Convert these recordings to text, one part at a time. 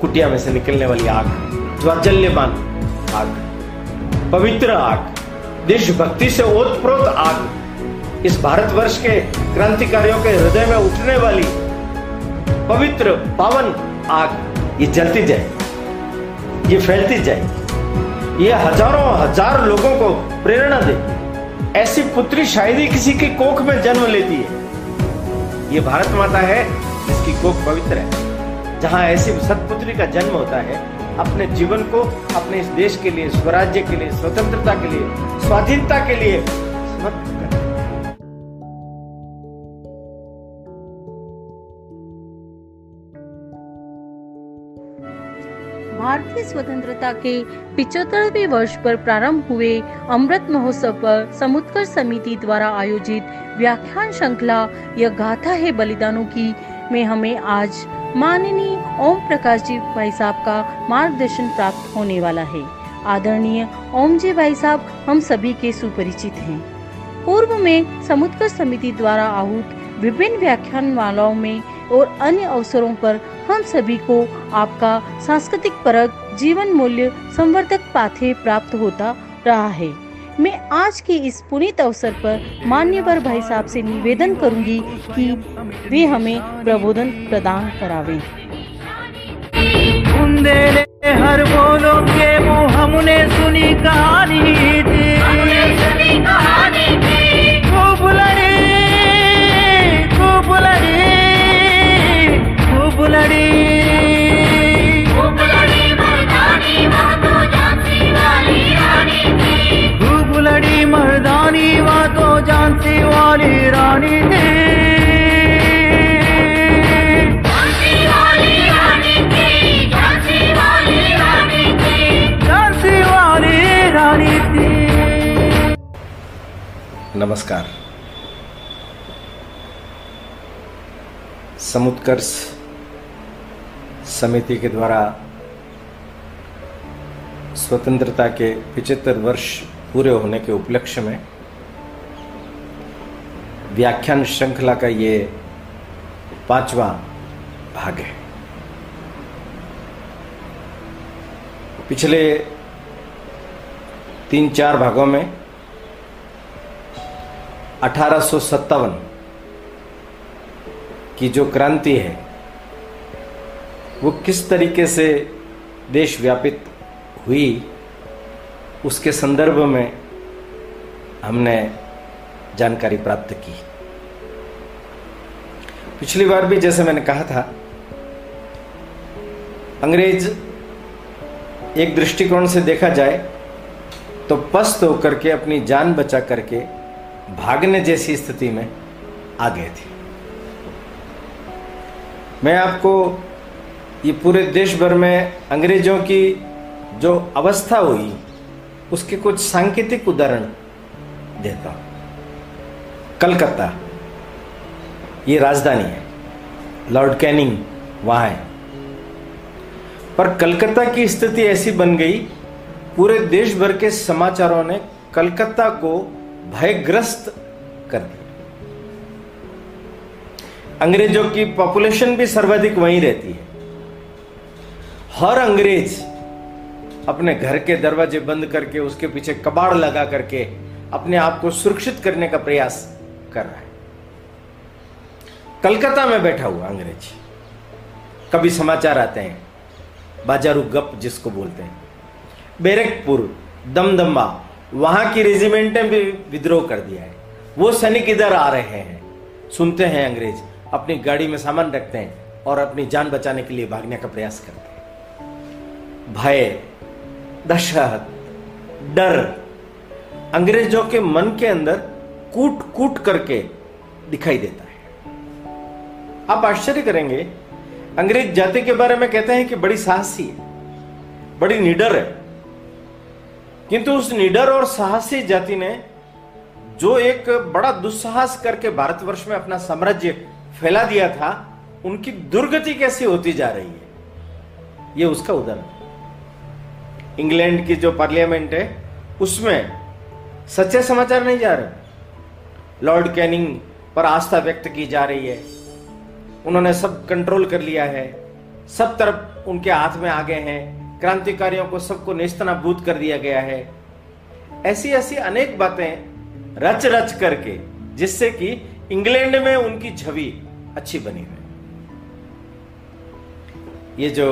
कुटिया में से निकलने वाली आग, ज्वाजल्यमान आग, पवित्र आग, देशभक्ति से ओतप्रोत आग, इस भारतवर्ष के क्रांतिकारियों के हृदय में उठने वाली पवित्र पावन आग, ये जलती जाए, ये फैलती जाए, ये हज़ारों हज़ार लोगों को प्रेरणा दे, ऐसी पुत्री शायद ही किसी की कोख में जन्म लेती है। ये भारत माता है जिसकी कोख पवित्र है। जहाँ ऐसी सतपुत्री का जन्म होता है, अपने जीवन को, अपने इस देश के लिए, स्वराज्य के लिए, स्वतंत्रता के लिए, स्वाधीनता के लिए भारतीय स्वतंत्रता के पिछहत्तरवें वर्ष पर प्रारंभ हुए अमृत महोत्सव पर समुद्र समिति द्वारा आयोजित व्याख्यान श्रृंखला यह गाथा है बलिदानों की, में हमें आज माननीय ओम प्रकाश जी भाई साहब का मार्गदर्शन प्राप्त होने वाला है। आदरणीय ओम जी भाई साहब, हम सभी के सुपरिचित हैं। पूर्व में समुद्र समिति द्वारा आहूत विभिन्न व्याख्यान मालाओं में और अन्य अवसरों पर हम सभी को आपका सांस्कृतिक परक जीवन मूल्य संवर्धक पाथे प्राप्त होता रहा है। मैं आज के इस पुनीत अवसर पर मान्यवर भाई साहब से निवेदन करूँगी कि वे हमें प्रबोधन प्रदान करावे। हर बोलो के वो हमने सुनी कहानी वाली रानी नमस्कार। समुत्कर्ष समिति के द्वारा स्वतंत्रता के पिचहत्तर वर्ष पूरे होने के उपलक्ष्य में व्याख्यान श्रृंखला का ये पांचवा भाग है। पिछले तीन चार भागों में अठारह सौ सत्तावन की जो क्रांति है, वो किस तरीके से देश व्यापित हुई, उसके संदर्भ में हमने जानकारी प्राप्त की। पिछली बार भी जैसे मैंने कहा था, अंग्रेज़ एक दृष्टिकोण से देखा जाए तो पस्त होकर के अपनी जान बचा करके भागने जैसी स्थिति में आ गए थे। मैं आपको ये पूरे देश भर में अंग्रेज़ों की जो अवस्था हुई, उसके कुछ सांकेतिक उदाहरण देता हूँ। कलकत्ता। ये राजधानी है। लॉर्ड कैनिंग वहाँ है। पर कलकत्ता की स्थिति ऐसी बन गई, पूरे देश भर के समाचारों ने कलकत्ता को भयग्रस्त कर दिया। अंग्रेज़ों की पॉपुलेशन भी सर्वाधिक वहीं रहती है। हर अंग्रेज़ अपने घर के दरवाजे बंद करके, उसके पीछे कबाड़ लगा करके अपने आप को सुरक्षित करने का प्रयास कर रहा है। कलकत्ता में बैठा हुआ अंग्रेज़। कभी समाचार आते हैं, बाजारू गप जिसको बोलते हैं। बैरकपुर दमदम्बा वहाँ की रेजिमेंट ने भी विद्रोह कर दिया है। वो सैनिक इधर आ रहे हैं। सुनते हैं अंग्रेज़, अपनी गाड़ी में सामान रखते हैं और अपनी जान बचाने के लिए भागने का प्रयास करते हैं। भय दशहत डर, अंग्रेज़ों के मन के अंदर कूट कूट करके दिखाई देता है। आप आश्चर्य करेंगे। अंग्रेज़ जाति के बारे में कहते हैं कि बड़ी साहसी है, बड़ी निडर है। किंतु उस निडर और साहसी जाति ने जो एक बड़ा दुस्साहस करके भारतवर्ष में अपना साम्राज्य फैला दिया था, उनकी दुर्गति कैसी होती जा रही है? यह उसका उदाहरण इंग्लैंड की जो पार्लियामेंट है, उसमें सच्चे समाचार नहीं जा रहे। लॉर्ड कैनिंग पर आस्था व्यक्त की जा रही है। उन्होंने सब कंट्रोल कर लिया है। सब तरफ़ उनके हाथ में आ गए हैं। क्रांतिकारियों को सबको नेस्तनाबूद कर दिया गया है। ऐसी ऐसी अनेक बातें रच रच करके, जिससे कि इंग्लैंड में उनकी छवि अच्छी बनी हुई ये जो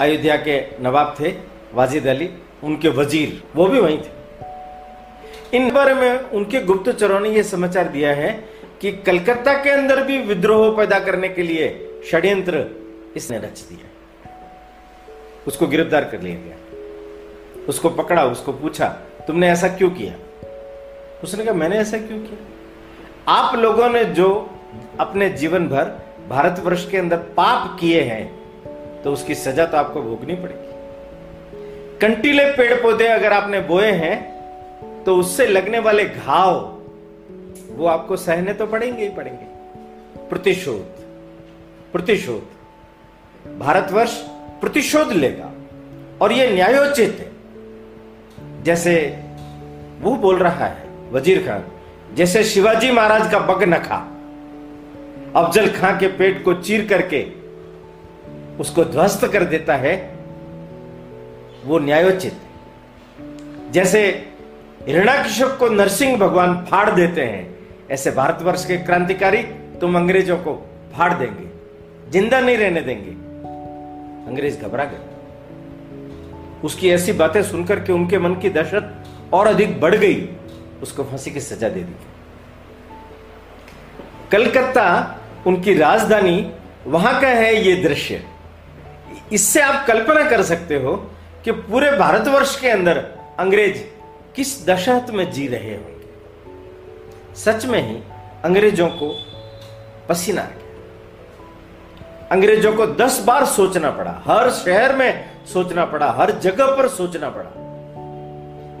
अयोध्या के नवाब थे, वाजिद अली, उनके वज़ीर, वो भी वहीं थे। इन बारे में उनके गुप्तचरों ने यह समाचार दिया है कि कलकत्ता के अंदर भी विद्रोह पैदा करने के लिए षड्यंत्र इसने रच दिया उसको गिरफ़्तार कर लिया गया। उसको पकड़ा, उसको पूछा, तुमने ऐसा क्यों किया? उसने कहा, मैंने ऐसा क्यों किया? आप लोगों ने जो अपने जीवन भर भारतवर्ष के अंदर पाप किए हैं तो उसकी सजा तो आपको भोगनी पड़ेगी। कंटीले पेड़ पौधे अगर आपने बोए हैं तो उससे लगने वाले घाव वो आपको सहने तो पड़ेंगे ही पड़ेंगे। प्रतिशोध प्रतिशोध। भारतवर्ष प्रतिशोध लेगा। और ये न्यायोचित है। जैसे वो बोल रहा है, वज़ीर खान, जैसे शिवाजी महाराज का बग नखा अफजल खां के पेट को चीर करके उसको ध्वस्त कर देता है, वो न्यायोचित है। जैसे हिरणाकश्यप को नरसिंह भगवान फाड़ देते हैं ऐसे भारतवर्ष के क्रांतिकारी तुम अंग्रेज़ों को फाड़ देंगे, ज़िंदा नहीं रहने देंगे। अंग्रेज़ घबरा गए। उसकी ऐसी बातें सुनकर के उनके मन की दहशत और अधिक बढ़ गई, उसको फांसी की सजा दे दी कलकत्ता, उनकी राजधानी, वहाँ का है ये दृश्य। इससे आप कल्पना कर सकते हो कि पूरे भारतवर्ष के अंदर अंग्रेज़ किस दशहत में जी रहे होंगे। सच में ही अंग्रेज़ों को पसीना आ गया। अंग्रेज़ों को दस बार सोचना पड़ा, हर शहर में सोचना पड़ा, हर जगह पर सोचना पड़ा।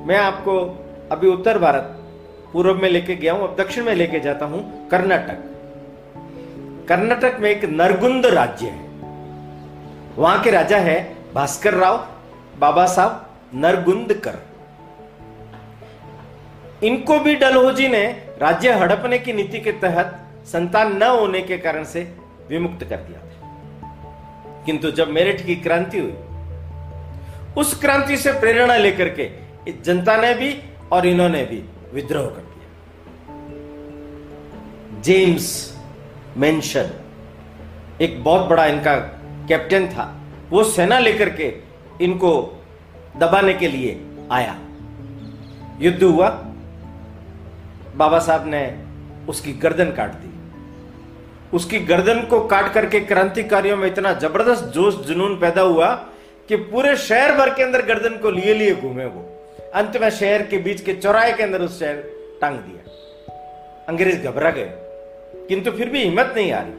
मैं आपको अभी उत्तर भारत, पूर्व में लेके गया हूँ, अब दक्षिण में लेके जाता हूँ, कर्नाटक। कर्नाटक में एक नरगुंद राज्य है। वहाँ के राजा है भास्कर राव, बाबा साहब नरगुंदकर। इनको भी डलहोजी ने राज्य हड़पने की नीति के तहत संतान न होने के कारण से विमुक्त कर दिया था। किंतु जब मेरठ की क्रांति हुई, उस क्रांति से प्रेरणा लेकर के जनता ने भी और इन्होंने भी विद्रोह कर दिया। जेम्स मेंशन, एक बहुत बड़ा इनका कैप्टन था, वो सेना लेकर के इनको दबाने के लिए आया। युद्ध हुआ। बाबा साहब ने उसकी गर्दन काट दी। उसकी गर्दन को काट करके क्रांतिकारियों में इतना ज़बरदस्त जोश जुनून पैदा हुआ कि पूरे शहर भर के अंदर गर्दन को लिए लिए घूमे वो। अंत में शहर के बीच के चौराहे के अंदर उस शहर टांग दिया। अंग्रेज़ घबरा गए, किंतु फिर भी हिम्मत नहीं आ रही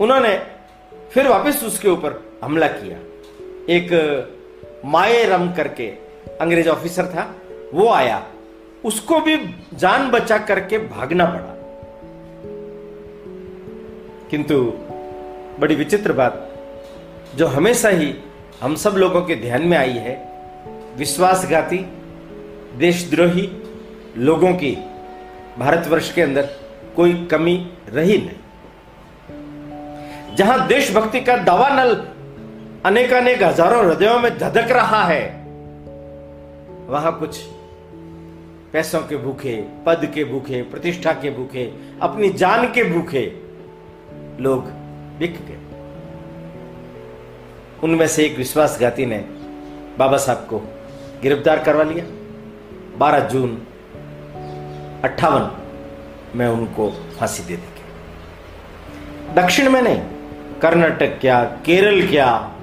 उन्होंने फिर वापस उसके ऊपर हमला किया। एक माए रम करके अंग्रेज़ ऑफिसर था, वो आया। उसको भी जान बचा करके भागना पड़ा। किंतु बड़ी विचित्र बात, जो हमेशा ही हम सब लोगों के ध्यान में आई है, विश्वासघाती, देशद्रोही लोगों की भारतवर्ष के अंदर कोई कमी रही नहीं। जहाँ देशभक्ति का दावा नल अनेक हज़ारों हृदयों में धधक रहा है, वहाँ कुछ पैसों के भूखे, पद के भूखे, प्रतिष्ठा के भूखे, अपनी जान के भूखे लोग बिक गए। उनमें से एक विश्वासघाती ने बाबा साहब को गिरफ़्तार करवा लिया। 12 जून अट्ठावन में उनको फांसी दे दी दक्षिण में नहीं, कर्नाटक क्या, केरल क्या,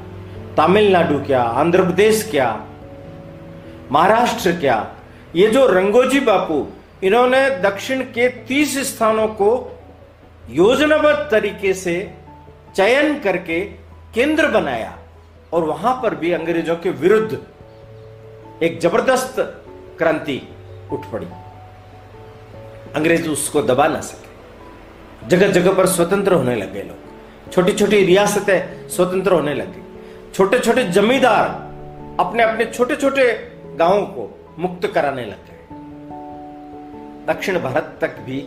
तमिलनाडु क्या, आंध्र प्रदेश क्या, महाराष्ट्र क्या ये जो रंगोजी बापू, इन्होंने दक्षिण के तीस स्थानों को योजनाबद्ध तरीके से चयन करके केंद्र बनाया और वहाँ पर भी अंग्रेज़ों के विरुद्ध एक ज़बरदस्त क्रांति उठ पड़ी। अंग्रेज़ उसको दबा ना सके। जगह जगह पर स्वतंत्र होने लगे लोग। छोटी छोटी रियासतें स्वतंत्र होने लगी। छोटे छोटे जमींदार अपने अपने छोटे छोटे गाँवों को मुक्त कराने लग गए। दक्षिण भारत तक भी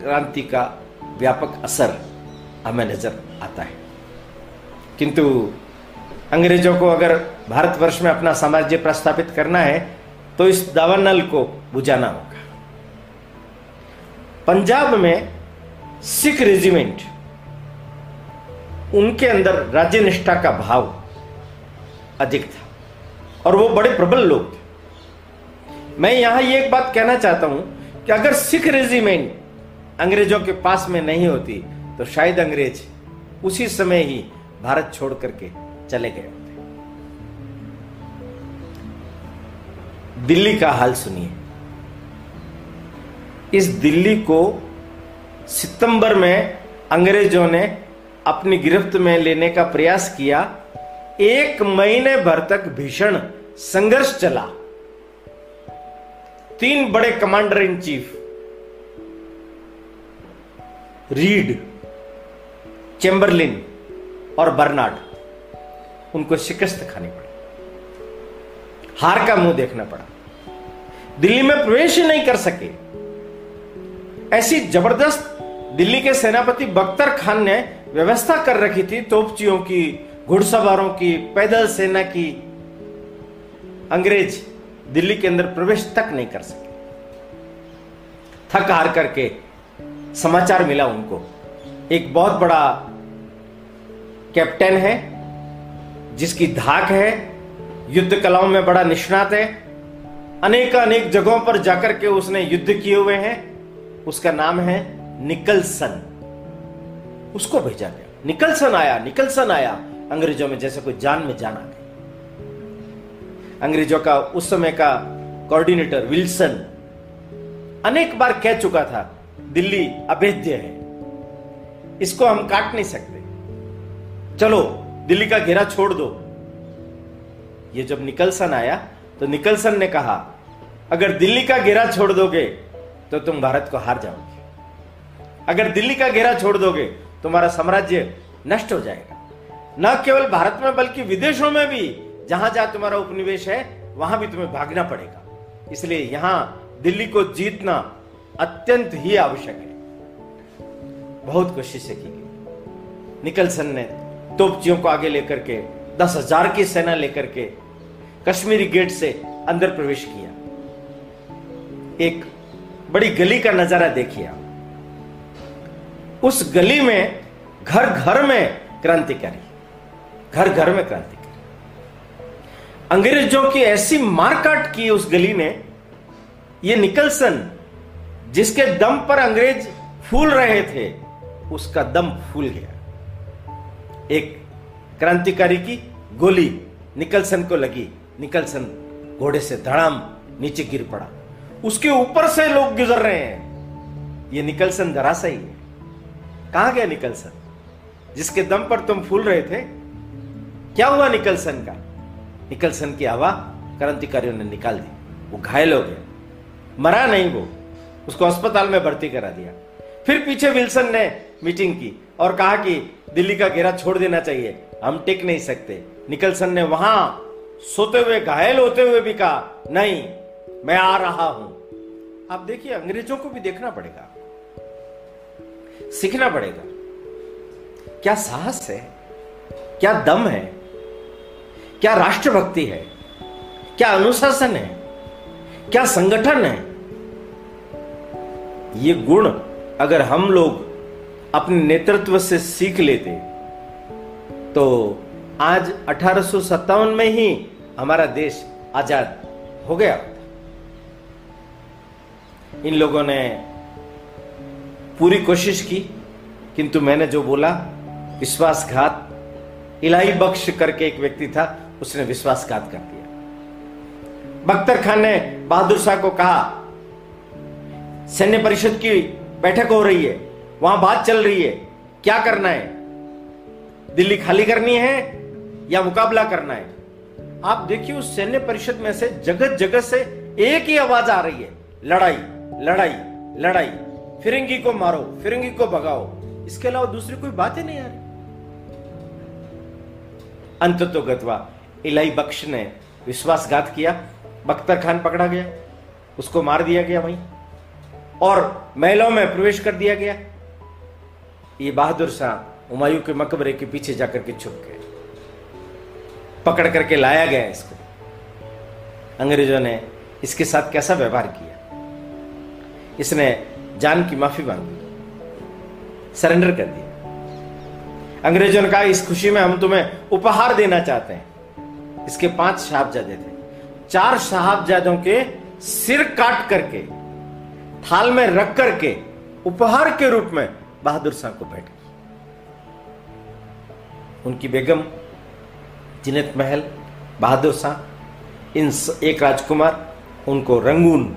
क्रांति का व्यापक असर हमें नज़र आता है। किंतु अंग्रेज़ों को अगर भारतवर्ष में अपना साम्राज्य प्रस्थापित करना है तो इस दावानल को बुझाना होगा। पंजाब में सिख रेजिमेंट, उनके अंदर राज्य निष्ठा का भाव अधिक था और वो बड़े प्रबल लोग थे। मैं यहाँ ये एक बात कहना चाहता हूँ कि अगर सिख रेजिमेंट अंग्रेज़ों के पास में नहीं होती तो शायद अंग्रेज़ उसी समय ही भारत छोड़ करके चले गए होते। दिल्ली का हाल सुनिए। इस दिल्ली को सितंबर में अंग्रेज़ों ने अपनी गिरफ्त में लेने का प्रयास किया। एक महीने भर तक भीषण संघर्ष चला। तीन बड़े commander in chief. Reed, Chamberlain और बर्नार्ड। उनको शिकस्त खानी पड़ी। हार का मुँह देखना पड़ा। दिल्ली में प्रवेश ही नहीं कर सके। ऐसी ज़बरदस्त दिल्ली के सेनापति बख्तर खान ने व्यवस्था कर रखी थी तोपचियों की, घुड़सवारों की, पैदल सेना की। अंग्रेज़ दिल्ली के अंदर प्रवेश तक नहीं कर सके। थक हार करके समाचार मिला उनको। एक बहुत बड़ा कैप्टन है, जिसकी धाक है, युद्ध कलाओं में बड़ा निष्णात है। अनेक अनेक जगहों पर जाकर के उसने युद्ध किए हुए हैं। उसका नाम है निकलसन। उसको भेजा गया। निकलसन आया निकलसन आया। अंग्रेज़ों में जैसे कोई जान में जान आ गई अंग्रेज़ों का, उस समय का कोऑर्डिनेटर विल्सन अनेक बार कह चुका था, दिल्ली अभेद्य है। इसको हम काट नहीं सकते। चलो, दिल्ली का घेरा छोड़ दो। ये जब निकलसन आया तो निकलसन ने कहा, अगर दिल्ली का घेरा छोड़ दोगे तो तुम भारत को हार जाओगे। अगर दिल्ली का घेरा छोड़ दोगे, तुम्हारा साम्राज्य नष्ट हो जाएगा। न केवल भारत में, बल्कि विदेशों में भी जहाँ जहाँ तुम्हारा उपनिवेश है, वहाँ भी तुम्हें भागना पड़ेगा। इसलिए यहाँ दिल्ली को जीतना अत्यंत ही आवश्यक है। बहुत कोशिशें की गई निकलसन ने तोपचियों को आगे लेकर के, दस हज़ार की सेना लेकर के कश्मीरी गेट से अंदर प्रवेश किया। एक बड़ी गली का नज़ारा देखिए उस गली में घर घर में क्रांतिकारी घर घर में क्रांतिकारी अंग्रेज़ों की ऐसी मारकाट की उस गली ने ये निकलसन, जिसके दम पर अंग्रेज़ फूल रहे थे, उसका दम फूल गया। एक क्रांतिकारी की गोली निकलसन को लगी। निकलसन घोड़े से धड़ाम नीचे गिर पड़ा। उसके ऊपर से लोग गुजर रहे हैं। ये निकलसन धराशाई है। कहा गया निकलसन? जिसके दम पर तुम फूल रहे थे? क्या हुआ निकलसन का? निकलसन की हवा क्रांतिकारियों ने निकाल दी। वो घायल हो गया मरा नहीं वो। उसको अस्पताल में भर्ती करा दिया। फिर पीछे विल्सन ने मीटिंग की और कहा कि दिल्ली का घेरा छोड़ देना चाहिए। हम टिक नहीं सकते। निकलसन ने वहाँ सोते हुए, घायल होते हुए भी कहा, नहीं, मैं आ रहा हूँ। आप देखिए, अंग्रेज़ों को भी देखना पड़ेगा। सीखना पड़ेगा। क्या साहस है? क्या दम है? क्या राष्ट्रभक्ति है? क्या अनुशासन है? क्या संगठन है? ये गुण अगर हम लोग अपने नेतृत्व से सीख लेते तो आज अठारह में ही हमारा देश आज़ाद हो गया। इन लोगों ने पूरी कोशिश की, किंतु मैंने जो बोला, विश्वासघात, इलाही बख्श करके एक व्यक्ति था उसने विश्वासघात कर दिया। बख्तर खान ने बहादुर शाह को कहा, सैन्य परिषद की बैठक हो रही है, वहाँ बात चल रही है, क्या करना है? दिल्ली खाली करनी है या मुकाबला करना है? आप देखिए, उस सैन्य परिषद में से जगत जगत से एक ही आवाज़ आ रही है, लड़ाई लड़ाई लड़ाई, फिरंगी को मारो, फिरंगी को भगाओ, इसके अलावा दूसरी कोई बात नहीं आ रही। अंत तो गतवा इलाई बख्श ने विश्वासघात किया, बख्तर खान पकड़ा गया, उसको मार दिया गया वहीं, और महलों में प्रवेश कर दिया गया। ये बहादुर शाह हुमायूं के मकबरे के पीछे जाकर के छुप गए। पकड़ करके लाया गया इसको। अंग्रेज़ों ने इसके साथ कैसा व्यवहार किया? इसने जान की माफ़ी मांग मांगी सरेंडर कर दिया। अंग्रेज़ों ने कहा, इस खुशी में हम तुम्हें उपहार देना चाहते हैं। इसके पाँच साहबजादे थे। चार साहबजादों के सिर काट करके, थाल में रख करके, उपहार के रूप में बहादुर शाह को भेंट की उनकी बेगम, जिनत महल, बहादुर शाह, इन एक राजकुमार, उनको रंगून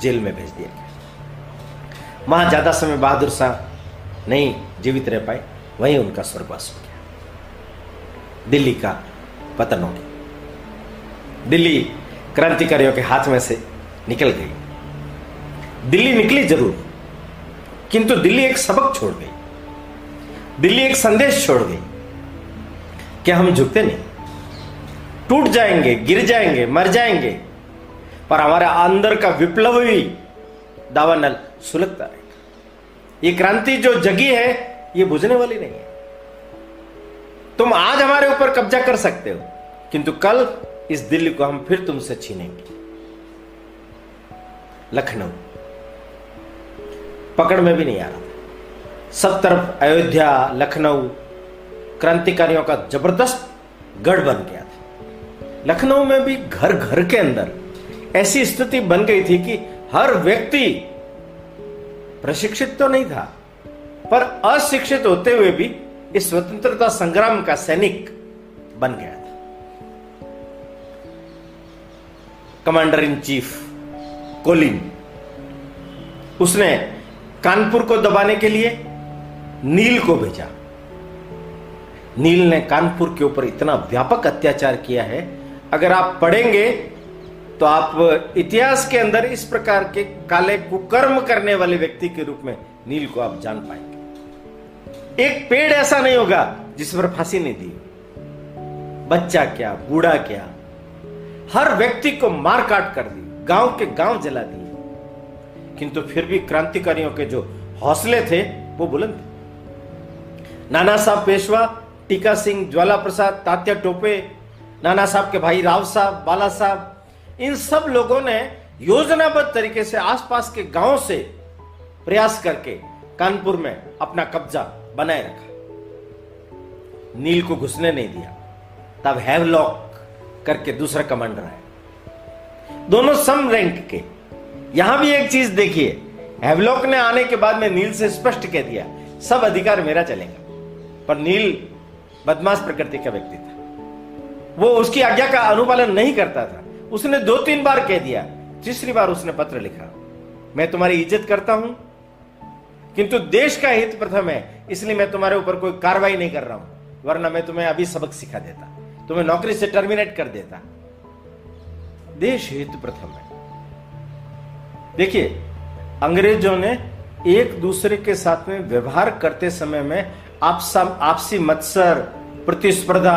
जेल में भेज दिया गया। वहाँ ज़्यादा समय बहादुर शाह नहीं जीवित रह पाए, वहीं उनका स्वर्गवास हो गया। दिल्ली का पतन हो गया। दिल्ली क्रांतिकारियों के हाथ में से निकल गई। दिल्ली निकली ज़रूर, किंतु दिल्ली एक सबक छोड़ गई। दिल्ली एक संदेश छोड़ गई क्या हम झुकते नहीं। टूट जाएँगे, गिर जाएँगे, मर जाएँगे, पर हमारे अंदर का विप्लव भी दावानल सुलगता रहेगा। ये क्रांति जो जगी है, ये बुझने वाली नहीं है। तुम आज हमारे ऊपर कब्जा कर सकते हो, किंतु कल इस दिल्ली को हम फिर तुमसे छीनेंगे। लखनऊ। पकड़ में भी नहीं आ रहा। था सब तरफ़ अयोध्या, लखनऊ क्रांतिकारियों का ज़बरदस्त गढ़ बन गया था। लखनऊ में भी घर घर के अंदर ऐसी स्थिति बन गई थी कि हर व्यक्ति प्रशिक्षित तो नहीं था, पर अशिक्षित होते हुए भी इस स्वतंत्रता संग्राम का सैनिक बन गया कमांडर इन चीफ कोलिन उसने कानपुर को दबाने के लिए नील को भेजा। नील ने कानपुर के ऊपर इतना व्यापक अत्याचार किया है, अगर आप पढ़ेंगे तो आप इतिहास के अंदर इस प्रकार के काले कुकर्म करने वाले व्यक्ति के रूप में नील को आप जान पाएँगे। एक पेड़ ऐसा नहीं होगा जिस पर फांसी नहीं दी। बच्चा क्या, बूढ़ा क्या हर व्यक्ति को मार काट कर दी, गाँव के गाँव जला दिए। किंतु फिर भी क्रांतिकारियों के जो हौसले थे, वो बुलंद थे। नाना साहब पेशवा, टीका सिंह ज्वाला प्रसाद तात्या टोपे, नाना साहब के भाई राव साहब, बाला साहब, इन सब लोगों ने योजनाबद्ध तरीके से आसपास के गाँव से प्रयास करके कानपुर में अपना कब्जा बनाए रखा। नील को घुसने नहीं दिया। तब हैवलॉक करके दूसरा कमांडर आया दोनों सम रैंक के। यहाँ भी एक चीज़ देखिए, हैवलॉक ने आने के बाद में नील से स्पष्ट कह दिया, सब अधिकार मेरा चलेगा। पर नील बदमाश प्रकृति का व्यक्ति था। वो उसकी आज्ञा का अनुपालन नहीं करता था। उसने दो तीन बार कह दिया, तीसरी बार उसने पत्र लिखा, मैं तुम्हारी इज़्ज़त करता हूँ, किंतु देश का हित प्रथम है इसलिए मैं तुम्हारे ऊपर कोई कार्रवाई नहीं कर रहा हूँ, वरना मैं तुम्हें अभी सबक सिखा देता। तुम्हें नौकरी से टर्मिनेट कर देता। देश हित प्रथम है। देखिए, अंग्रेज़ों ने एक दूसरे के साथ में व्यवहार करते समय में आपसा मत्सर, प्रतिस्पर्धा,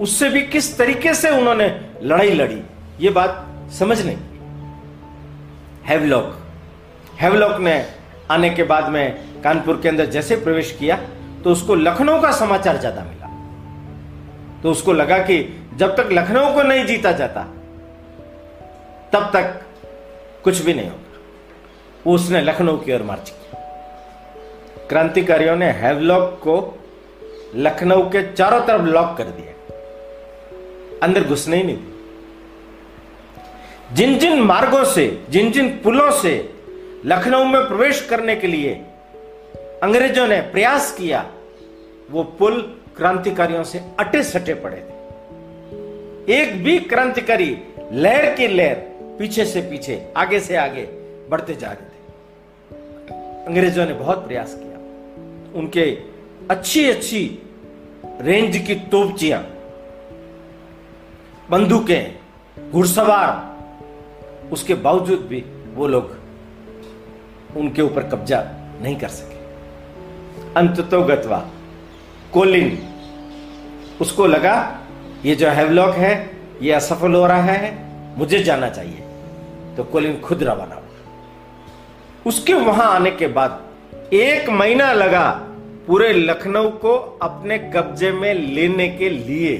उससे भी किस तरीके से उन्होंने लड़ाई लड़ी, ये बात समझ नहीं। हैवलॉक हैवलॉक ने आने के बाद में कानपुर के अंदर जैसे प्रवेश किया तो उसको लखनऊ का समाचार ज़्यादा मिला। तो उसको लगा कि जब तक लखनऊ को नहीं जीता जाता, तब तक कुछ भी नहीं होगा। उसने लखनऊ की ओर मार्च किया। क्रांतिकारियों ने हैवलॉक को लखनऊ के चारों तरफ़ लॉक कर दिया। अंदर घुसने ही नहीं दी जिन जिन मार्गों से जिन जिन पुलों से लखनऊ में प्रवेश करने के लिए अंग्रेज़ों ने प्रयास किया, वो पुल क्रांतिकारियों से अटे सटे पड़े थे। एक भी क्रांतिकारी लहर की लहर पीछे से पीछे, आगे से आगे बढ़ते जा रहे थे। अंग्रेज़ों ने बहुत प्रयास किया। उनके अच्छी अच्छी रेंज की तोपचियाँ, बंदूकें, घुड़सवार, उसके बावजूद भी वो लोग उनके ऊपर कब्जा नहीं कर सके। अंततो गतवा कोलिन। उसको लगा, ये जो हैवलॉक है, ये असफल हो रहा है, मुझे जाना चाहिए। तो कोलिन खुद रवाना हुआ। उसके वहाँ आने के बाद एक महीना लगा पूरे लखनऊ को अपने कब्जे में लेने के लिए।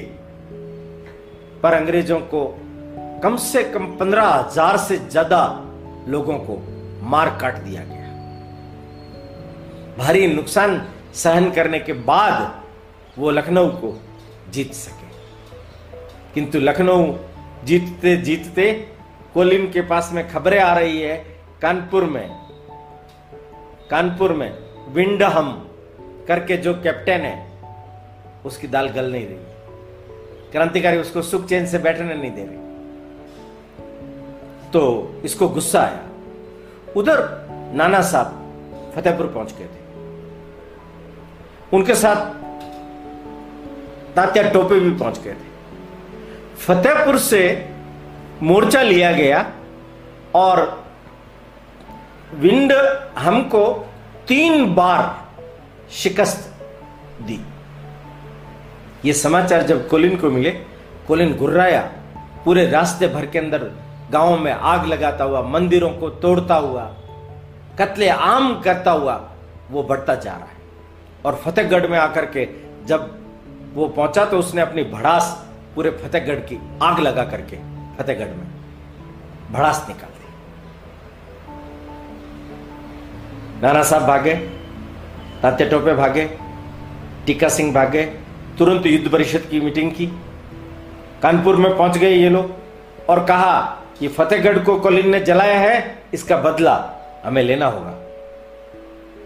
पर अंग्रेज़ों को कम से कम पंद्रह हज़ार से ज़्यादा लोगों को मार काट दिया गया। भारी नुकसान सहन करने के बाद वो लखनऊ को जीत सके। किंतु लखनऊ जीतते जीतते कोलिन के पास में खबरें आ रही है, कानपुर में। कानपुर में विंडहम करके जो कैप्टन है, उसकी दाल गल नहीं रही। क्रांतिकारी उसको सुख चैन से बैठने नहीं दे रहे। तो इसको गुस्सा आया। उधर नाना साहब फतेहपुर पहुँच गए थे। उनके साथ तात्या टोपे भी पहुँच गए थे। फतेहपुर से मोर्चा लिया गया और विंड हमको तीन बार शिकस्त दी। ये समाचार जब कोलिन को मिले, कोलिन गुर्राया पूरे रास्ते भर के अंदर गाँवों में आग लगाता हुआ, मंदिरों को तोड़ता हुआ, कत्ले आम करता हुआ वो बढ़ता जा रहा है। और फतेहगढ़ में आकर के जब वो पहुँचा तो उसने अपनी भड़ास पूरे फतेहगढ़ की आग लगा करके फतेहगढ़ में भड़ास निकाल दी। नाना साहब भागे, तात्या टोपे भागे, टीका सिंह भागे, तुरंत युद्ध परिषद की मीटिंग की। कानपुर में पहुँच गए ये लोग और कहा कि फतेहगढ़ को कोलिन ने जलाया है, इसका बदला हमें लेना होगा।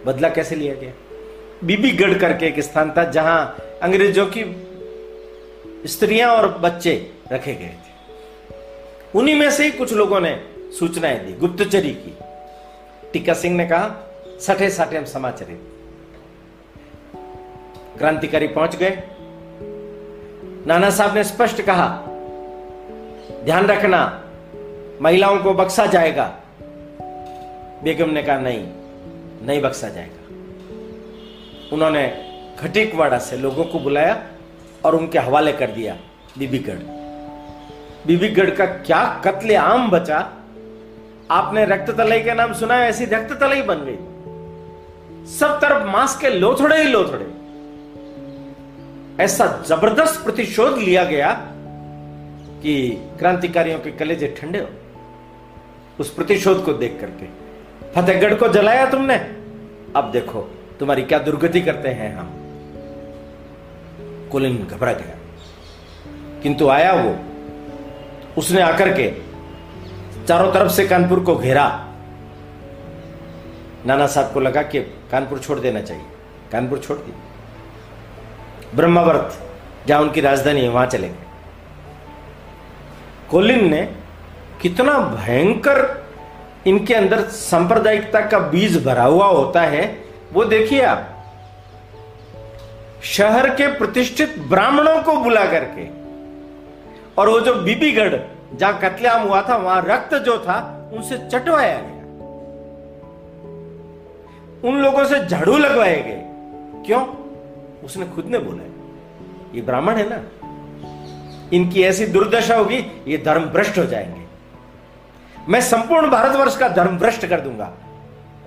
बदला कैसे लिया गया? बीबीगढ़ करके एक स्थान था जहाँ अंग्रेज़ों की स्त्रियाँ और बच्चे रखे गए थे। उन्हीं में से ही कुछ लोगों ने सूचनाएँ दी, गुप्तचरी की। टीका सिंह ने कहा सठे साठे हम समाचारित क्रांतिकारी पहुँच गए। नाना साहब ने स्पष्ट कहा, ध्यान रखना, महिलाओं को बख्शा जाएगा। बेगम ने कहा, नहीं नहीं बख्शा जाएगा। उन्होंने खटीकवाड़ा से लोगों को बुलाया और उनके हवाले कर दिया, बीबीगढ़। बीबीगढ़ का क्या कत्ले आम बचा? आपने रक्त तलाई के नाम सुना है, ऐसी रक्त तलाई बन गई। सब तरफ़ मांस के लोथड़े ही लोथड़े। ऐसा ज़बरदस्त प्रतिशोध लिया गया कि क्रांतिकारियों के कलेजे ठंडे हो। उस प्रतिशोध को देख करके, फतेहगढ़ को जलाया तुमने? अब देखो, तुम्हारी क्या दुर्गति करते हैं हम। कुलिन घबरा गया। किंतु आया वो। उसने आकर के चारों तरफ़ से कानपुर को घेरा। नाना साहब को लगा कि कानपुर छोड़ देना चाहिए। कानपुर छोड़ दी ब्रह्मावर्त, जहाँ उनकी राजधानी है, वहाँ चले गए। कोलिन ने कितना भयंकर इनके अंदर सांप्रदायिकता का बीज भरा हुआ होता है, वो देखिए आप। शहर के प्रतिष्ठित ब्राह्मणों को बुला करके। और वो जो बीबीगढ़, जहाँ कत्लेआम हुआ था, वहाँ रक्त जो था, उनसे चटवाया गया। उन लोगों से झाड़ू लगवाए गए। क्यों? उसने खुद ने बोला, ये ब्राह्मण है ना? इनकी ऐसी दुर्दशा होगी, ये धर्म भ्रष्ट हो जाएँगे। मैं संपूर्ण भारतवर्ष का धर्म भ्रष्ट कर दूँगा।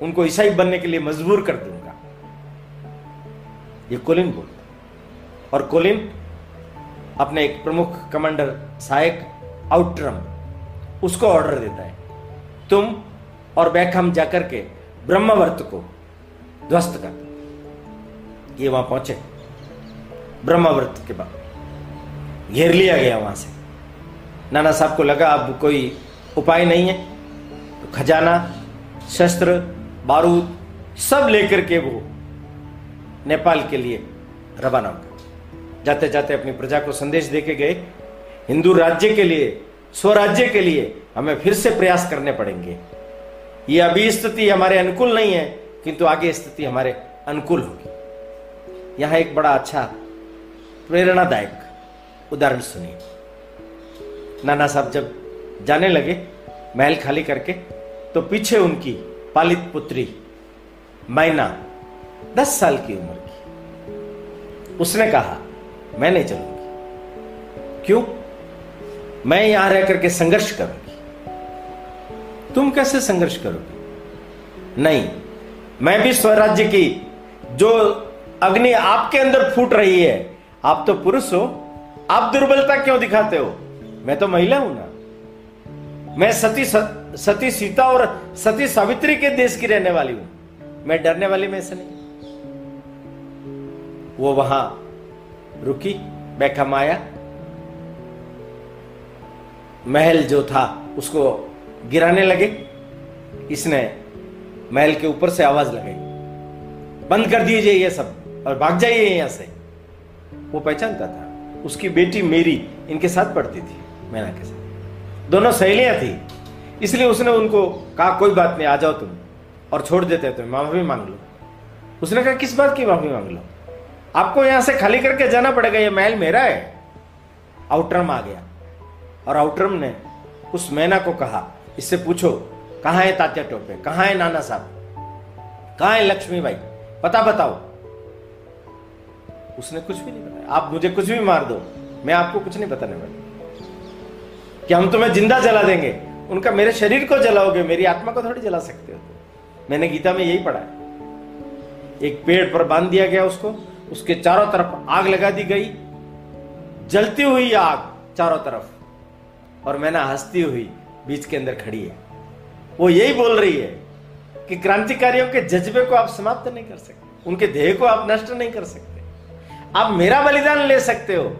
उनको ईसाई बनने के लिए मजबूर कर दूँगा। ये कोलिन बोलता और कोलिन अपने एक प्रमुख कमांडर सहायक आउटरम, उसको ऑर्डर देता है। तुम और बैकहम जाकर के ब्रह्मवर्त को ध्वस्त कर ये वहाँ पहुँचे। ब्रह्मवर्त के बाद घेर लिया गया वहाँ से। नाना साहब को लगा, अब कोई उपाय नहीं है। तो खजाना, शस्त्र, बारूद सब लेकर के वो नेपाल के लिए रवाना हो गए। जाते जाते अपनी प्रजा को संदेश देके गए, हिंदू राज्य के लिए, स्वराज्य के लिए हमें फिर से प्रयास करने पड़ेंगे। ये अभी स्थिति हमारे अनुकूल नहीं है, किंतु आगे स्थिति हमारे अनुकूल होगी। यहाँ एक बड़ा अच्छा प्रेरणादायक उदाहरण सुनिए। नाना साहब जब जाने लगे, महल खाली करके तो पीछे उनकी पालित पुत्री मैना दस साल की उम्र की। उसने कहा, मैं नहीं चलूँगी। क्यों? मैं यहाँ रह करके संघर्ष करूँगी। तुम कैसे संघर्ष करोगे? नहीं, मैं भी स्वराज्य की, जो अग्नि आपके अंदर फूट रही है, आप तो पुरुष हो। आप दुर्बलता क्यों दिखाते हो? मैं तो महिला हूँ ना। मैं सती सती सीता और सती सावित्री के देश की रहने वाली हूँ। मैं डरने वाली में से नहीं। वो वहाँ रुकी बैकम आया महल जो था, उसको गिराने लगे। इसने महल के ऊपर से आवाज़ लगाई, बंद कर दीजिए ये सब और भाग जाइए यहाँ से। वो पहचानता था, उसकी बेटी मेरी इनके साथ पढ़ती थी, मैना के साथ। दोनों सहेलियाँ थी, इसलिए उसने उनको कहा, कोई बात नहीं, आ जाओ तुम और छोड़ देते तुम माफ़ी मांग लो। उसने कहा, किस बात की माफ़ी मांग लो? आपको यहाँ से खाली करके जाना पड़ेगा, ये महल मेरा है। आउटरम आ गया। और आउटरम ने उस मैना को कहा, इससे पूछो, कहाँ है तात्या टोपे? कहाँ है नाना साहब? कहाँ है लक्ष्मी भाई? पता बताओ। उसने कुछ भी नहीं बताया। आप मुझे कुछ भी मार दो, मैं आपको कुछ नहीं बताने वाली। कि हम तुम्हें ज़िंदा जला देंगे। उनका मेरे शरीर को जलाओगे, मेरी आत्मा को थोड़ी जला सकते हो मैंने गीता में यही पढ़ा है। एक पेड़ पर बाँध दिया गया उसको। उसके चारों तरफ़ आग लगा दी गई। जलती हुई आग चारों तरफ़। और मैंने हंसती हुई बीच के अंदर खड़ी है। वो यही बोल रही है कि क्रांतिकारियों के जज्बे को आप समाप्त नहीं कर सकते। उनके देह को आप नष्ट नहीं कर सकते। आप मेरा बलिदान ले सकते हो।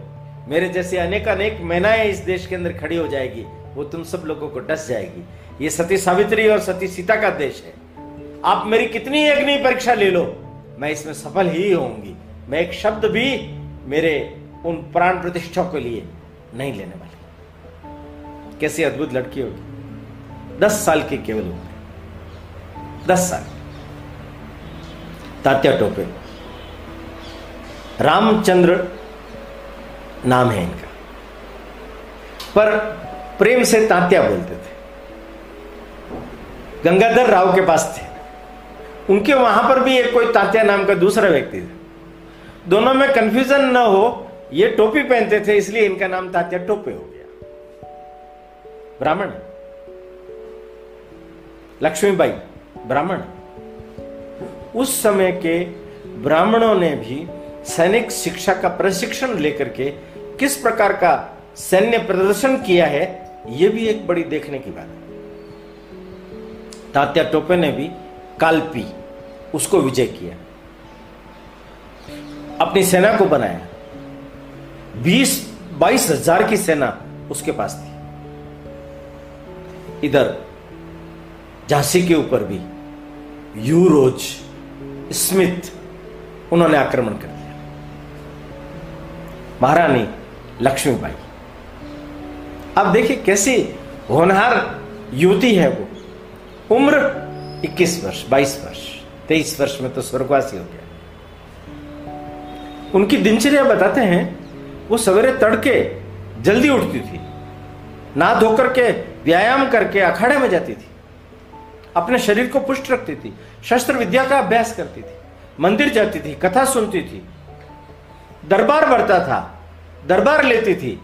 मेरे जैसे अनेक अनेक मैनाएँ इस देश के अंदर खड़ी हो जाएगी। वो तुम सब लोगों को डस जाएगी। ये सती सावित्री और सती सीता का देश है। आप मेरी कितनी अग्नि परीक्षा ले लो, मैं इसमें सफल ही होंगी मैं एक शब्द भी मेरे उन प्राण प्रतिष्ठा के लिए नहीं लेने वाली। कैसी अद्भुत लड़की होगी। दस साल की केवल उम्र। दस साल। तात्या टोपे। रामचंद्र नाम है इनका। पर प्रेम से तात्या बोलते थे। गंगाधर राव के पास थे। उनके वहाँ पर भी एक कोई तात्या नाम का दूसरा व्यक्ति था। दोनों में कंफ्यूजन न हो, ये टोपी पहनते थे, इसलिए इनका नाम तात्या टोपे हो गया। ब्राह्मण। लक्ष्मीबाई, ब्राह्मण। उस समय के ब्राह्मणों ने भी सैनिक शिक्षा का प्रशिक्षण लेकर के किस प्रकार का सैन्य प्रदर्शन किया है यह भी एक बड़ी देखने की बात है। तात्या टोपे ने भी कालपी उसको विजय किया। अपनी सेना को बनाया। बीस, बाईस हज़ार की सेना उसके पास थी। इधर, झांसी के ऊपर भी यूरोज स्मिथ, उन्होंने आक्रमण कर दिया। महारानी लक्ष्मीबाई। अब देखिए कैसी होनहार युवती है वो। उम्र 21 वर्ष 22 वर्ष 23 वर्ष में तो स्वर्गवासी हो गया। उनकी दिनचर्या बताते हैं, वो सवेरे तड़के जल्दी उठती थी ना धोकर के व्यायाम करके अखाड़े में जाती थी, अपने शरीर को पुष्ट रखती थी, शस्त्र विद्या का अभ्यास करती थी, मंदिर जाती थी, कथा सुनती थी, दरबार बढ़ता था, दरबार लेती थी।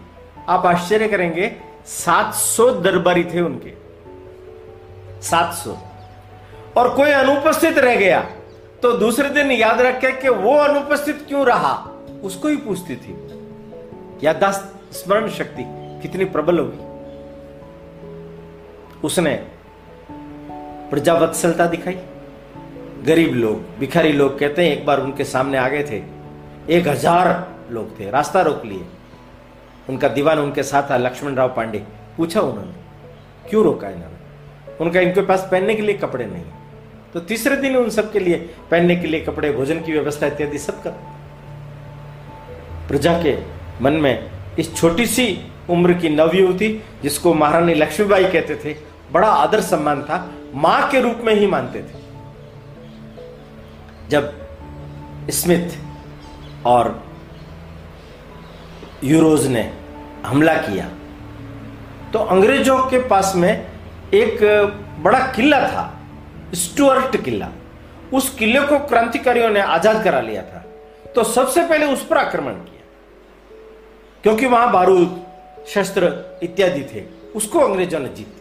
आप आश्चर्य करेंगे 700 दरबारी थे उनके 700 और कोई अनुपस्थित रह गया तो दूसरे दिन याद रखे कि वो अनुपस्थित क्यों रहा? उसको ही पूछती थी। याददाश्त स्मरण शक्ति कितनी प्रबल होगी। उसने प्रजावत्सलता दिखाई। गरीब लोग, भिखारी लोग कहते हैं, एक बार उनके सामने आ गए थे। एक हज़ार लोग थे, रास्ता रोक लिए। उनका दीवान उनके साथ था लक्ष्मण राव पांडे। पूछा उन्होंने, क्यों रोका इन्होंने? उनका इनके पास पहनने के लिए कपड़े नहीं तो तीसरे दिन उन सबके लिए पहनने के लिए कपड़े, भोजन की व्यवस्था इत्यादि सब कर। प्रजा के मन में इस छोटी सी उम्र की नवयुवती, जिसको महारानी लक्ष्मीबाई कहते थे, बड़ा आदर सम्मान था, माँ के रूप में ही मानते थे। जब स्मिथ और यूरोज ने हमला किया तो अंग्रेज़ों के पास में एक बड़ा किला था। स्टुअर्ट किला उस किले को क्रांतिकारियों ने आज़ाद करा लिया था। तो सबसे पहले उस पर आक्रमण किया। क्योंकि वहाँ बारूद, शस्त्र इत्यादि थे। उसको अंग्रेज़ों ने जीत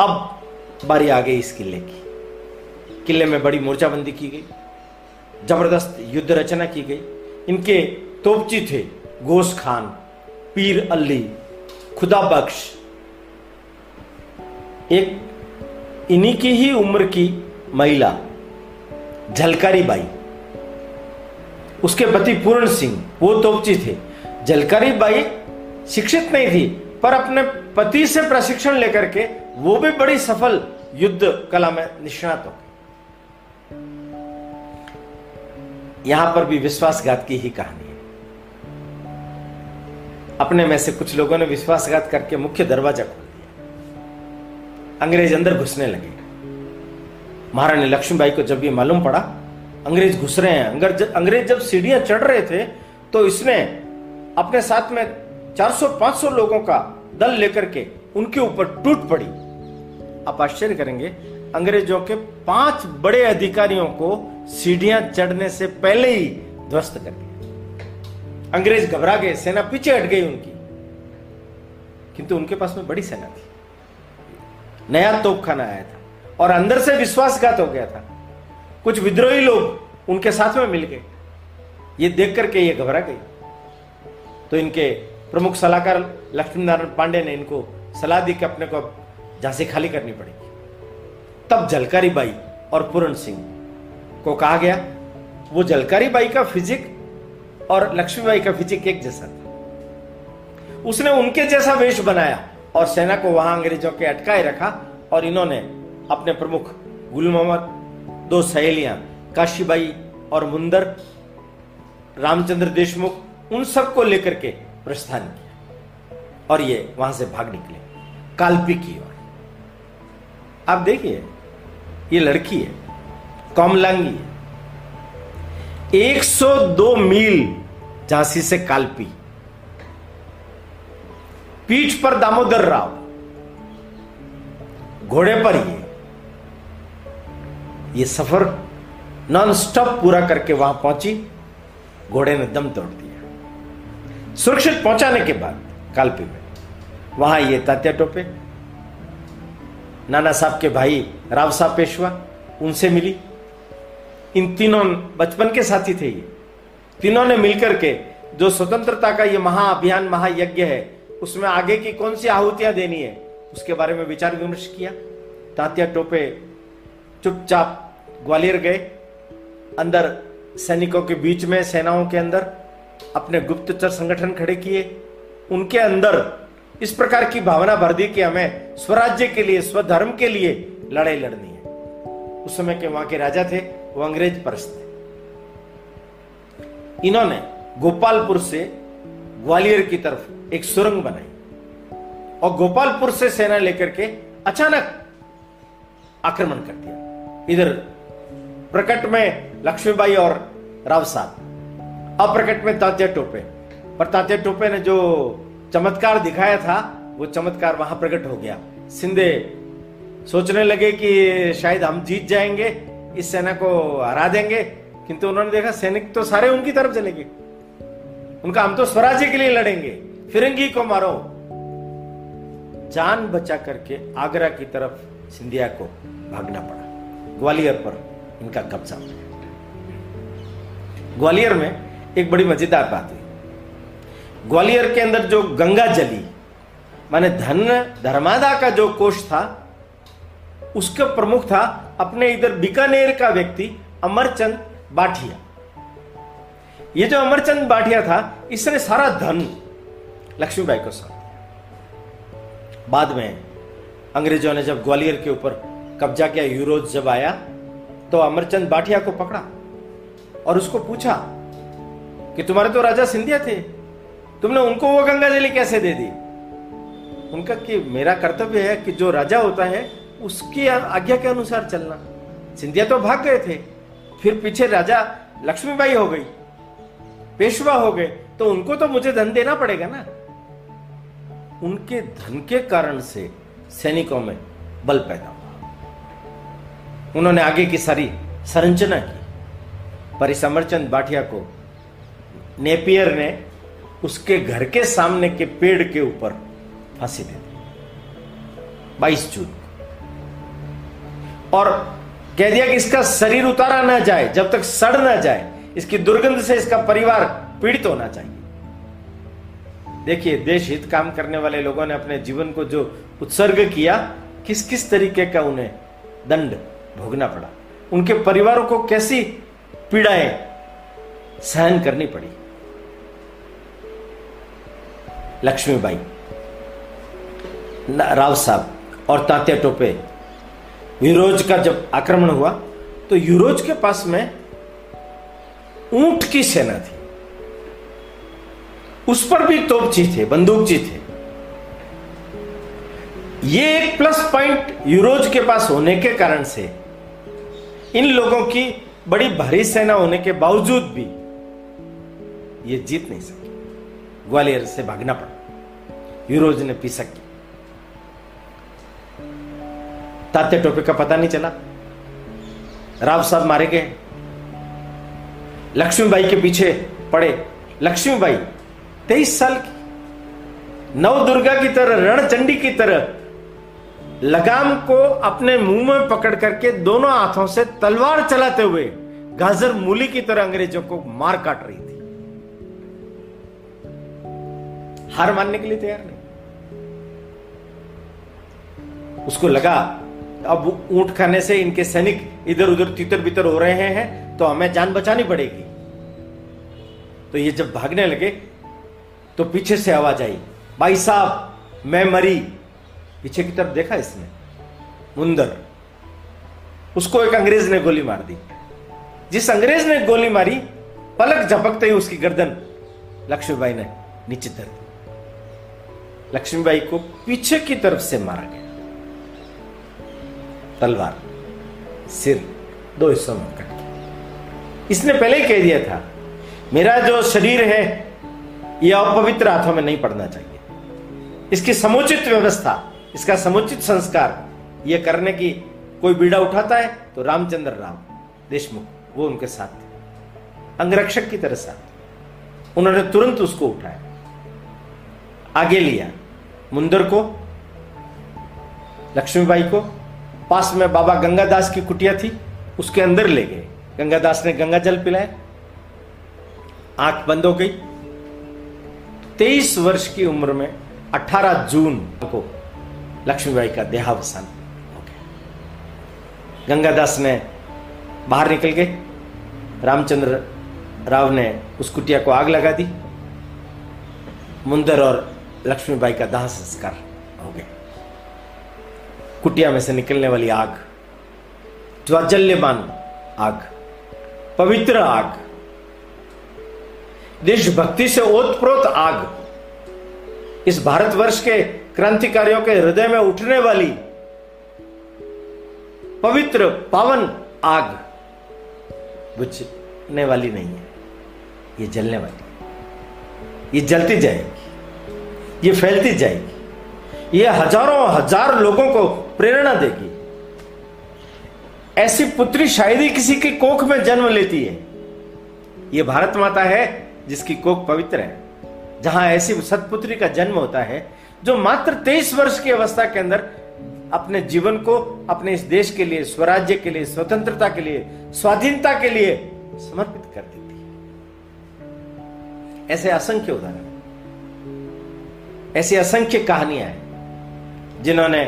अब बारी आ गई इस किले की। किले में बड़ी मोर्चाबंदी की गई। ज़बरदस्त युद्ध रचना की गई। इनके तोपची थे गोश खान, पीर अली, खुदा बख्श। एक इन्हीं की ही उम्र की महिला झलकारी बाई। उसके पति पूर्ण सिंह, वो तोपची थे। झलकारी बाई शिक्षित नहीं थी, पर अपने पति से प्रशिक्षण लेकर के वो भी बड़ी सफल युद्ध कला में निष्णात हो यहाँ पर भी विश्वासघात की ही कहानी है। अपने में से कुछ लोगों ने विश्वासघात करके मुख्य दरवाज़ा खोल। अंग्रेज़ अंदर घुसने लगे। महारानी लक्ष्मीबाई को जब ये मालूम पड़ा, अंग्रेज़ घुस रहे हैं। अंग्रेज़ जब सीढ़ियाँ चढ़ रहे थे तो इसने अपने साथ में 400-500 लोगों का दल लेकर के उनके ऊपर टूट पड़ी। आप आश्चर्य करेंगे, अंग्रेज़ों के पाँच बड़े अधिकारियों को सीढ़ियाँ चढ़ने से पहले ही ध्वस्त कर दिया। अंग्रेज़ घबरा गए, सेना पीछे हट गई उनकी। किंतु उनके पास में बड़ी सेना थी। नया तोपखाना आया था। और अंदर से विश्वासघात हो गया था। कुछ विद्रोही लोग उनके साथ में मिल गए। ये देख करके ये घबरा गई। तो इनके प्रमुख सलाहकार लक्ष्मी नारायण पांडे ने इनको सलाह दी कि अपने को झांसी खाली करनी पड़ेगी। तब जलकारी बाई और पूरण सिंह को कहा गया, वो जलकारी बाई का फिजिक और लक्ष्मीबाई का फिजिक एक जैसा था। उसने उनके जैसा वेश बनाया और सेना को वहाँ अंग्रेज़ों के अटकाए रखा और इन्होंने अपने प्रमुख गुल मोहम्मद, दो सहेलियाँ, काशीबाई और मुंदर, रामचंद्र देशमुख, उन सबको लेकर के प्रस्थान किया और ये वहाँ से भाग निकले, काल्पी की ओर। आप देखिए, ये लड़की है, कौमलांगी है। 102 मील झांसी से कालपी। पीठ पर दामोदर राव। घोड़े पर ये ये सफ़र नॉन स्टॉप पूरा करके वहाँ पहुँची, घोड़े ने दम तोड़ दिया। सुरक्षित पहुँचाने के बाद कालपी में वहाँ ये तात्या टोपे, नाना साहब के भाई राव साहब पेशवा उनसे मिली। इन तीनों बचपन के साथी थे ये। तीनों ने मिलकर के जो स्वतंत्रता का ये महाअभियान महायज्ञ है उसमें आगे की कौन सी आहुतियाँ देनी है? उसके बारे में विचार विमर्श किया। तात्या टोपे चुपचाप ग्वालियर गए। अंदर सैनिकों के बीच में, सेनाओं के अंदर अपने गुप्तचर संगठन खड़े किए। उनके अंदर इस प्रकार की भावना भर दी कि हमें स्वराज्य के लिए, स्वधर्म के लिए लड़ाई लड़नी है। उस समय के वहाँ के राजा थे, वो अंग्रेज़ परस्त थे। इन्होंने गोपालपुर से ग्वालियर की तरफ़ एक सुरंग बनाई और गोपालपुर से सेना लेकर के अचानक आक्रमण कर दिया। इधर प्रकट में लक्ष्मीबाई और राव साहब, अप्रकट में तात्या टोपे। पर तात्या टोपे ने जो चमत्कार दिखाया था, वो चमत्कार वहाँ प्रकट हो गया। सिंधे सोचने लगे कि शायद हम जीत जाएँगे, इस सेना को हरा देंगे, किंतु उन्होंने देखा सैनिक तो सारे उनकी तरफ़ चले गए। उनका हम तो स्वराज्य के लिए लड़ेंगे। फिरंगी को मारो। जान बचा करके आगरा की तरफ़ सिंधिया को भागना पड़ा। ग्वालियर पर इनका कब्जा। ग्वालियर में एक बड़ी मज़ेदार बात हुई। ग्वालियर के अंदर जो गंगा जली, माने धन, धर्मादा का जो कोष था, उसका प्रमुख था अपने इधर बीकानेर का व्यक्ति अमरचंद बाठिया। ये जो अमरचंद बाठिया था, इसने सारा धन लक्ष्मीबाई को दिया बाद में अंग्रेज़ों ने जब ग्वालियर के ऊपर कब्जा किया यूरोज जब आया तो अमरचंद बाठिया को पकड़ा और उसको पूछा कि तुम्हारे तो राजा सिंधिया थे, तुमने उनको वो गंगा जली कैसे दे दी? उनका कि मेरा कर्तव्य है कि जो राजा होता है, उसकी आज्ञा के अनुसार चलना। सिंधिया तो भाग गए थे, फिर पीछे राजा लक्ष्मीबाई हो गई, पेशवा हो गए तो उनको तो मुझे धन देना पड़ेगा ना? उनके धन के कारण से सैनिकों में बल पैदा हुआ। उन्होंने आगे की सारी संरचना की। पर इस अमरचंद बाठिया को नेपियर ने उसके घर के सामने के पेड़ के ऊपर फांसी दे दी। बाईस जून को। और कह दिया कि इसका शरीर उतारा ना जाए, जब तक सड़ ना जाए, इसकी दुर्गंध से इसका परिवार पीड़ित होना चाहिए। देखिए, देश हित काम करने वाले लोगों ने अपने जीवन को जो उत्सर्ग किया, किस किस तरीके का उन्हें दंड भोगना पड़ा? उनके परिवारों को कैसी पीड़ाएँ सहन करनी पड़ी? लक्ष्मीबाई राव साहब और तात्या टोपे यूरोज का जब आक्रमण हुआ तो यूरोज के पास में ऊँट की सेना थी। उस पर भी तोपची थे बंदूकची थे ये एक प्लस पॉइंट यूरोज के पास होने के कारण से, इन लोगों की बड़ी भारी सेना होने के बावजूद भी ये जीत नहीं सके। ग्वालियर से भागना पड़ा। यूरोज ने पीसक की तात्या टोपे का पता नहीं चला। राव साहब मारे गए। लक्ष्मीबाई के पीछे पड़े। लक्ष्मीबाई तेईस साल की। नव दुर्गा की तरह, रणचंडी की तरह, लगाम को अपने मुँह में पकड़ करके दोनों हाथों से तलवार चलाते हुए गाजर मूली की तरह अंग्रेज़ों को मार काट रही थी। हार मानने के लिए तैयार नहीं। उसको लगा, अब ऊँट खाने से इनके सैनिक इधर उधर तितर बितर हो रहे हैं तो हमें जान बचानी पड़ेगी। तो ये जब भागने लगे तो पीछे से आवाज़ आई, भाई साहब, मैं मरी। पीछे की तरफ़ देखा इसने, मुंदर। उसको एक अंग्रेज़ ने गोली मार दी। जिस अंग्रेज़ ने गोली मारी, पलक झपकते ही उसकी गर्दन लक्ष्मीबाई ने नीचे धर दी। लक्ष्मीबाई को पीछे की तरफ़ से मारा गया। तलवार, सिर, दो हिस्सों में कट इसने पहले ही कह दिया था, मेरा जो शरीर है यह अपवित्र हाथों में नहीं पड़ना चाहिए। इसकी समुचित व्यवस्था, इसका समुचित संस्कार यह करने की कोई बीड़ा उठाता है तो रामचंद्र राव देशमुख, वो उनके साथ थे। अंगरक्षक की तरह साथ उन्होंने तुरंत उसको उठाया। आगे लिया। मुंदर को, लक्ष्मीबाई को, पास में बाबा गंगादास की कुटिया थी, उसके अंदर ले गए। गंगादास ने गंगा जल पिलाया। आँख बंद हो गई। तेईस वर्ष की उम्र में 18 जून को लक्ष्मीबाई का देहावसान हो गया। गंगादास ने बाहर निकल गए। रामचंद्र राव ने उस कुटिया को आग लगा दी। मुंदर और लक्ष्मीबाई का दाह संस्कार हो गया। कुटिया में से निकलने वाली आग, ज्वाजल्यमान आग, पवित्र आग देशभक्ति से ओतप्रोत आग। इस भारतवर्ष के क्रांतिकारियों के हृदय में उठने वाली पवित्र पावन आग बुझने वाली नहीं है। ये जलने वाली। ये जलती जाएगी। ये फैलती जाएगी। ये हज़ारों हज़ार लोगों को प्रेरणा देगी। ऐसी पुत्री शायद ही किसी की कोख में जन्म लेती है। ये भारत माता है जिसकी कोख पवित्र है, जहाँ ऐसी सतपुत्री का जन्म होता है, जो मात्र तेईस वर्ष की अवस्था के अंदर अपने जीवन को, अपने इस देश के लिए, स्वराज्य के लिए, स्वतंत्रता के लिए, स्वाधीनता के लिए समर्पित कर देती है। ऐसे असंख्य उदाहरण ऐसी असंख्य कहानियाँ हैं, जिन्होंने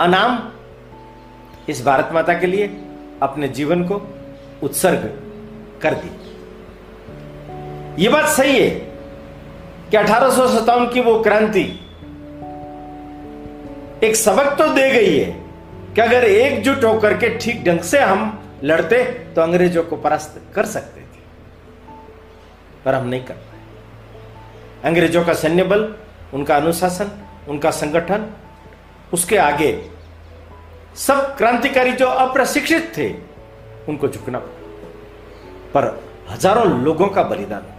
अनाम इस भारत माता के लिए अपने जीवन को उत्सर्ग कर दी ये बात सही है कि अठारह की वो क्रांति एक सबक तो दे गई है कि अगर एकजुट होकर के ठीक ढंग से हम लड़ते तो अंग्रेज़ों को परास्त कर सकते थे। पर हम नहीं कर पाए। अंग्रेज़ों का सैन्य बल उनका अनुशासन, उनका संगठन, उसके आगे सब क्रांतिकारी जो अप्रशिक्षित थे, उनको झुकना पड़ा। पर हज़ारों लोगों का बलिदान।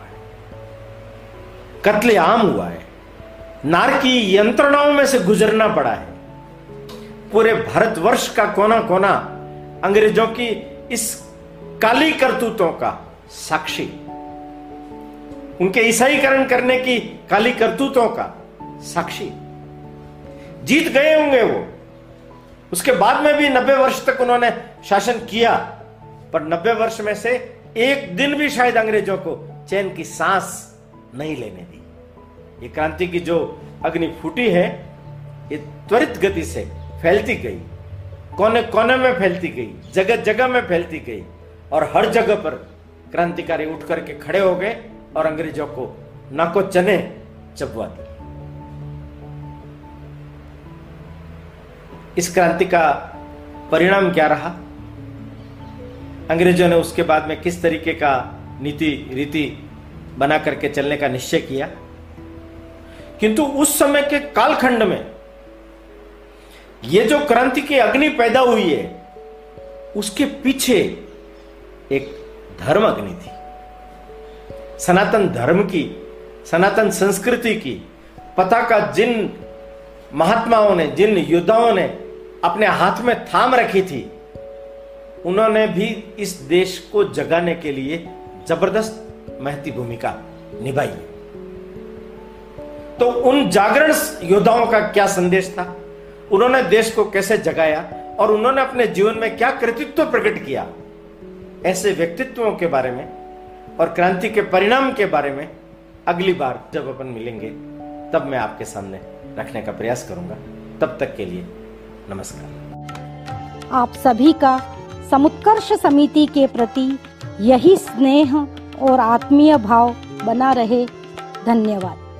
हुआ है कत्ले आम हुआ है। नारकी यंत्रणाओं में से गुजरना पड़ा है। पूरे भारतवर्ष का कोना कोना अंग्रेज़ों की इस काली करतूतों का साक्षी। उनके ईसाईकरण करने की काली करतूतों का साक्षी। जीत गए होंगे वो। उसके बाद में भी नब्बे वर्ष तक उन्होंने शासन किया, पर नब्बे वर्ष में से एक दिन भी शायद अंग्रेज़ों को चैन की सांस नहीं लेने दी। ये क्रांति की जो अग्नि फूटी है, ये त्वरित गति से फैलती गई। कोने कोने में फैलती गई जगह जगह में फैलती गई और हर जगह पर क्रांतिकारी उठ करके खड़े हो गए और अंग्रेज़ों को नाको चने चबवा दी इस क्रांति का परिणाम क्या रहा? अंग्रेज़ों ने उसके बाद में किस तरीके का नीति रीति बना करके चलने का निश्चय किया। किंतु उस समय के कालखंड में ये जो क्रांति की अग्नि पैदा हुई है, उसके पीछे एक धर्म अग्नि थी। सनातन धर्म की, सनातन संस्कृति की पता का जिन महात्माओं ने, जिन योद्धाओं ने अपने हाथ में थाम रखी थी, उन्होंने भी इस देश को जगाने के लिए ज़बरदस्त महती भूमिका निभाई। तो उन जागरण योद्धाओं का क्या संदेश था? उन्होंने देश को कैसे जगाया? और उन्होंने अपने जीवन में क्या कृतित्व प्रकट किया? ऐसे व्यक्तित्वों के बारे में और क्रांति के परिणाम के बारे में अगली बार जब अपन मिलेंगे, तब मैं आपके सामने रखने का प्रयास करूँगा। तब तक के लिए नमस्कार। आप सभी का समुत्कर्ष समिति के प्रति यही स्नेह और आत्मीय भाव बना रहे। धन्यवाद।